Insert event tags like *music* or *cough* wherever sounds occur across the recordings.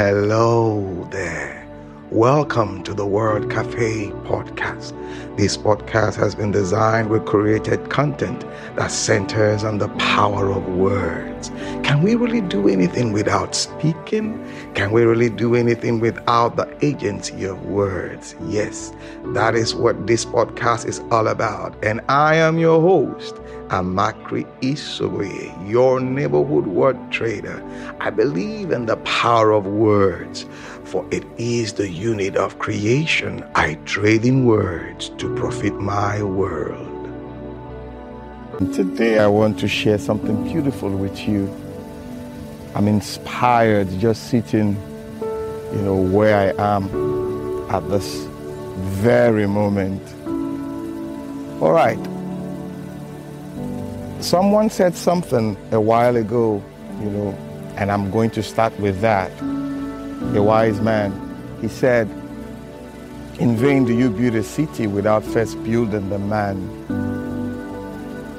Hello there. Welcome to the Word Cafe podcast. This podcast has been designed with created content that centers on the power of words. Can we really do anything without speaking? Can we really do anything without the agency of words? Yes, that is what this podcast is all about. And I am your host, Amachree Isoboye, your neighborhood word trader. I believe in the power of words for it is the unit of creation I trade in words to profit my world. Today I want to share something beautiful with you. I'm inspired just sitting, you know, where I am at this very moment. All right. Someone said something a while ago, you know, and I'm going to start with that a wise man. He said, In vain do you build a city without first building the man.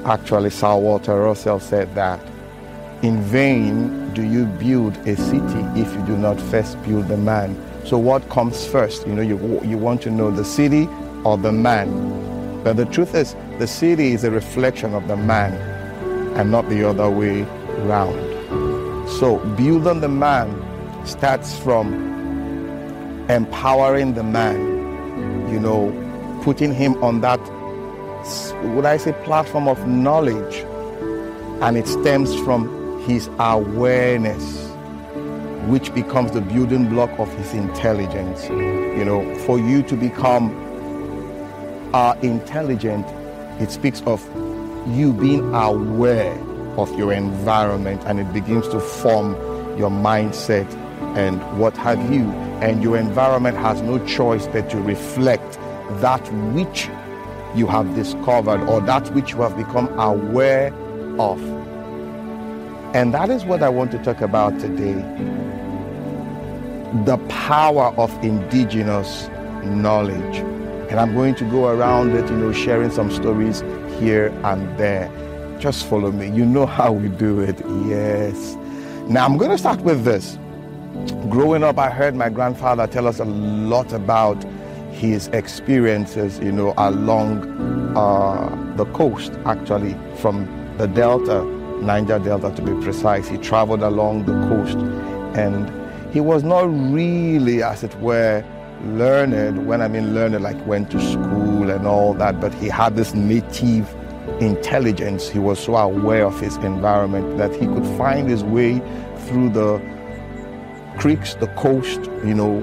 Actually, Sir Walter Russell said that. In vain do you build a city if you do not first build the man. So, what comes first? You know, you, you want to know the city or the man. But the truth is, the city is a reflection of the man and not the other way round. So, building the man starts from empowering the man, you know, putting him on that, would I say, platform of knowledge. And it stems from his awareness, which becomes the building block of his intelligence. You know, for you to become uh, intelligent, it speaks of you being aware of your environment and it begins to form your mindset and what have you. And your environment has no choice but to reflect that which you have discovered or that which you have become aware of. And that is what I want to talk about today the power of indigenous knowledge. And I'm going to go around it, you know, sharing some stories here and there. Just follow me. You know how we do it. Yes. Now I'm going to start with this. Growing up, I heard my grandfather tell us a lot about his experiences, you know, along uh, the coast, actually, from the Delta, Niger Delta to be precise. He traveled along the coast and he was not really, as it were, learned. When I mean learned, like went to school and all that, but he had this native intelligence. He was so aware of his environment that he could find his way through the creeks, the coast, you know,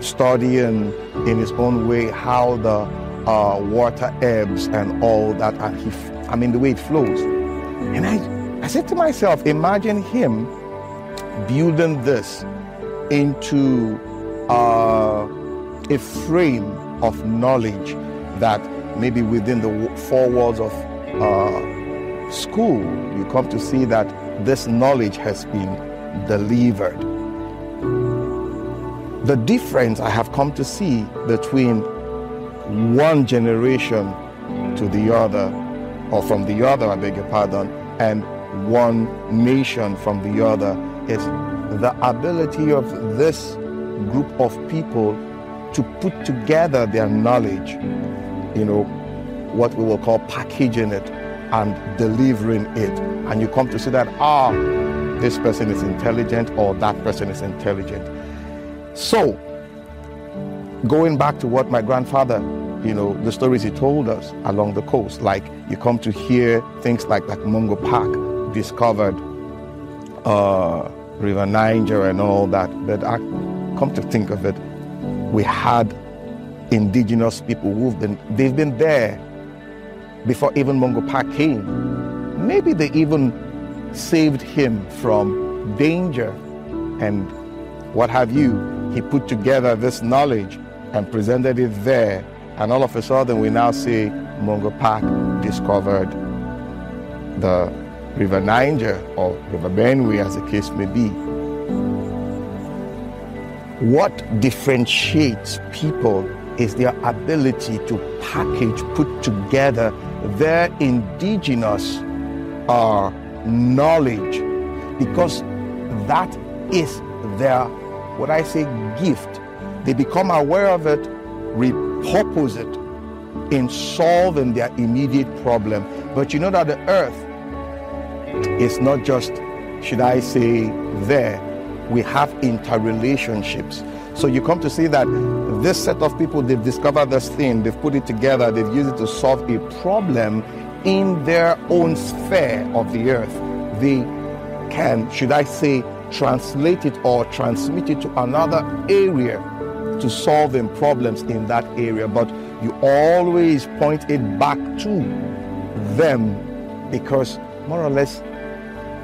studying in his own way how the uh, water ebbs and all that. And he, I mean, the way it flows. And I, I said to myself, imagine him building this into uh, a frame of knowledge that maybe within the four walls of uh, school, you come to see that this knowledge has been delivered. The difference I have come to see between one generation to the other, or from the other, I beg your pardon, and one nation from the other is the ability of this group of people to put together their knowledge, you know, what we will call packaging it and delivering it. And you come to see that, ah, this person is intelligent or that person is intelligent. So, going back to what my grandfather, you know, the stories he told us along the coast, like you come to hear things like that Mungo Park discovered uh, River Niger and all that. But I come to think of it, we had indigenous people who've been, they've been there before even Mungo Park came. Maybe they even saved him from danger and what have you. He put together this knowledge and presented it there. And all of a sudden, we now see Mungo Park discovered the River Niger or River Benue, as the case may be. What differentiates people is their ability to package, put together their indigenous uh, knowledge because that is their what I say, gift. They become aware of it, repurpose it in solving their immediate problem. But you know that the earth is not just, should I say, there. We have interrelationships. So you come to see that this set of people, they've discovered this thing, they've put it together, they've used it to solve a problem in their own sphere of the earth. They can, should I say, translate it or transmit it to another area to solving problems in that area. But you always point it back to them because more or less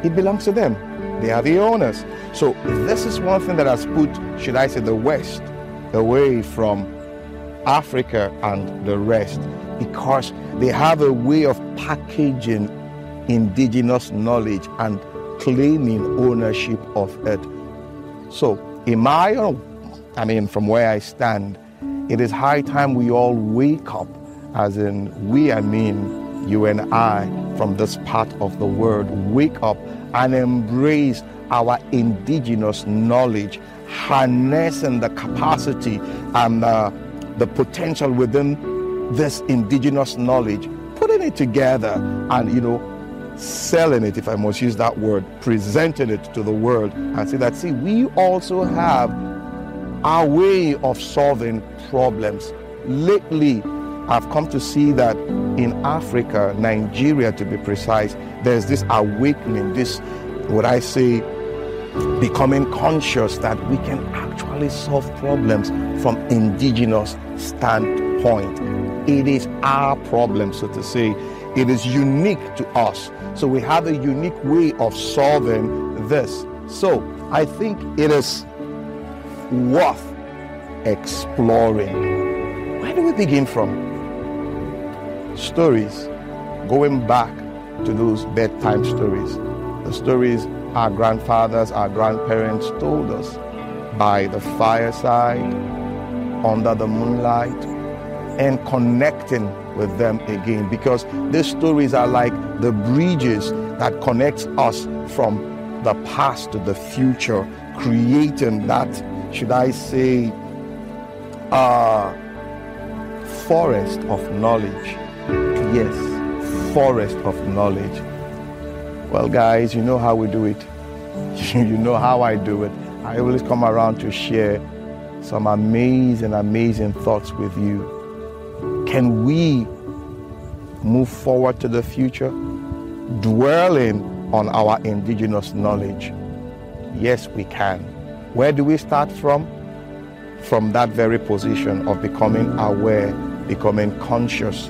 it belongs to them. They are the owners. So this is one thing that has put, should I say, the West away from Africa and the rest because they have a way of packaging indigenous knowledge and claiming ownership of it. So, in my own, I mean, from where I stand, it is high time we all wake up, as in we, I mean, you and I, from this part of the world, wake up and embrace our indigenous knowledge, harnessing the capacity and uh, the potential within this indigenous knowledge, putting it together and, you know, selling it, if I must use that word, presenting it to the world and say that, see, we also have our way of solving problems. Lately, I've come to see that in Africa, Nigeria to be precise, there's this awakening, this, what I say, becoming conscious that we can actually solve problems from indigenous standpoint. It is our problem, so to say. It is unique to us. So we have a unique way of solving this. So I think it is worth exploring. Where do we begin from? Stories, going back to those bedtime stories, the stories our grandfathers, our grandparents told us by the fireside, under the moonlight, and connecting with them again because these stories are like the bridges that connect us from the past to the future, creating that, should I say, uh, forest of knowledge. Yes, forest of knowledge. Well, guys, you know how we do it. *laughs* you know how I do it. I always come around to share some amazing, amazing thoughts with you. Can we move forward to the future, dwelling on our indigenous knowledge? Yes, we can. Where do we start from? From that very position of becoming aware, becoming conscious,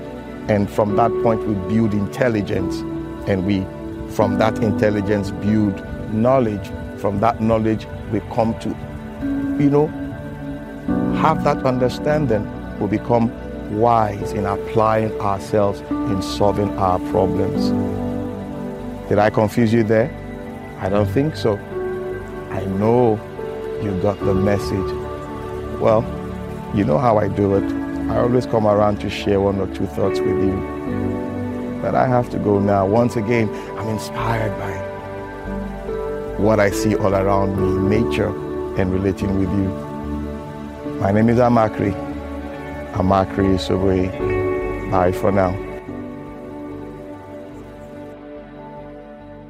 and from that point we build intelligence, and we, from that intelligence, build knowledge. From that knowledge, we come to, you know, have that understanding. We become wise in applying ourselves in solving our problems. Did I confuse you there? I don't think so. I know you got the message. Well, you know how I do it. I always come around to share one or two thoughts with you. But I have to go now. Once again, I'm inspired by what I see all around me, nature, and relating with you. My name is Amachree. Amachree Isoboye. Bye for now.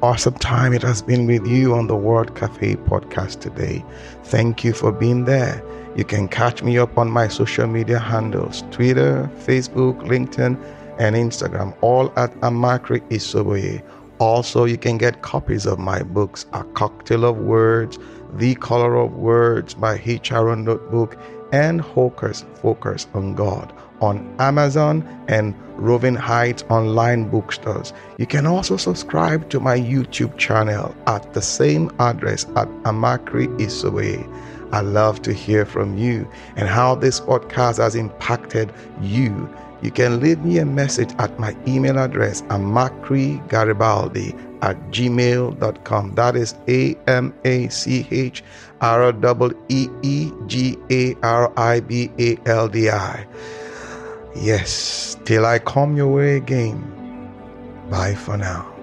Awesome time it has been with you on the Word Cafe podcast today. Thank you for being there. You can catch me up on my social media handles Twitter, Facebook, LinkedIn, and Instagram, all at Amachree Isoboye. Also, you can get copies of my books, A Cocktail of Words, The Color of Words my H. Aaron Notebook, and Hawkers Focus on God on Amazon and Roving Heights online bookstores. You can also subscribe to my YouTube channel at the same address at Amachree Isoboye. I love to hear from you and how this podcast has impacted you. You can leave me a message at my email address, amachreegaribaldi at gmail.com. That is A M A C H R E E G A R I B A L D I. Yes, till I come your way again. Bye for now.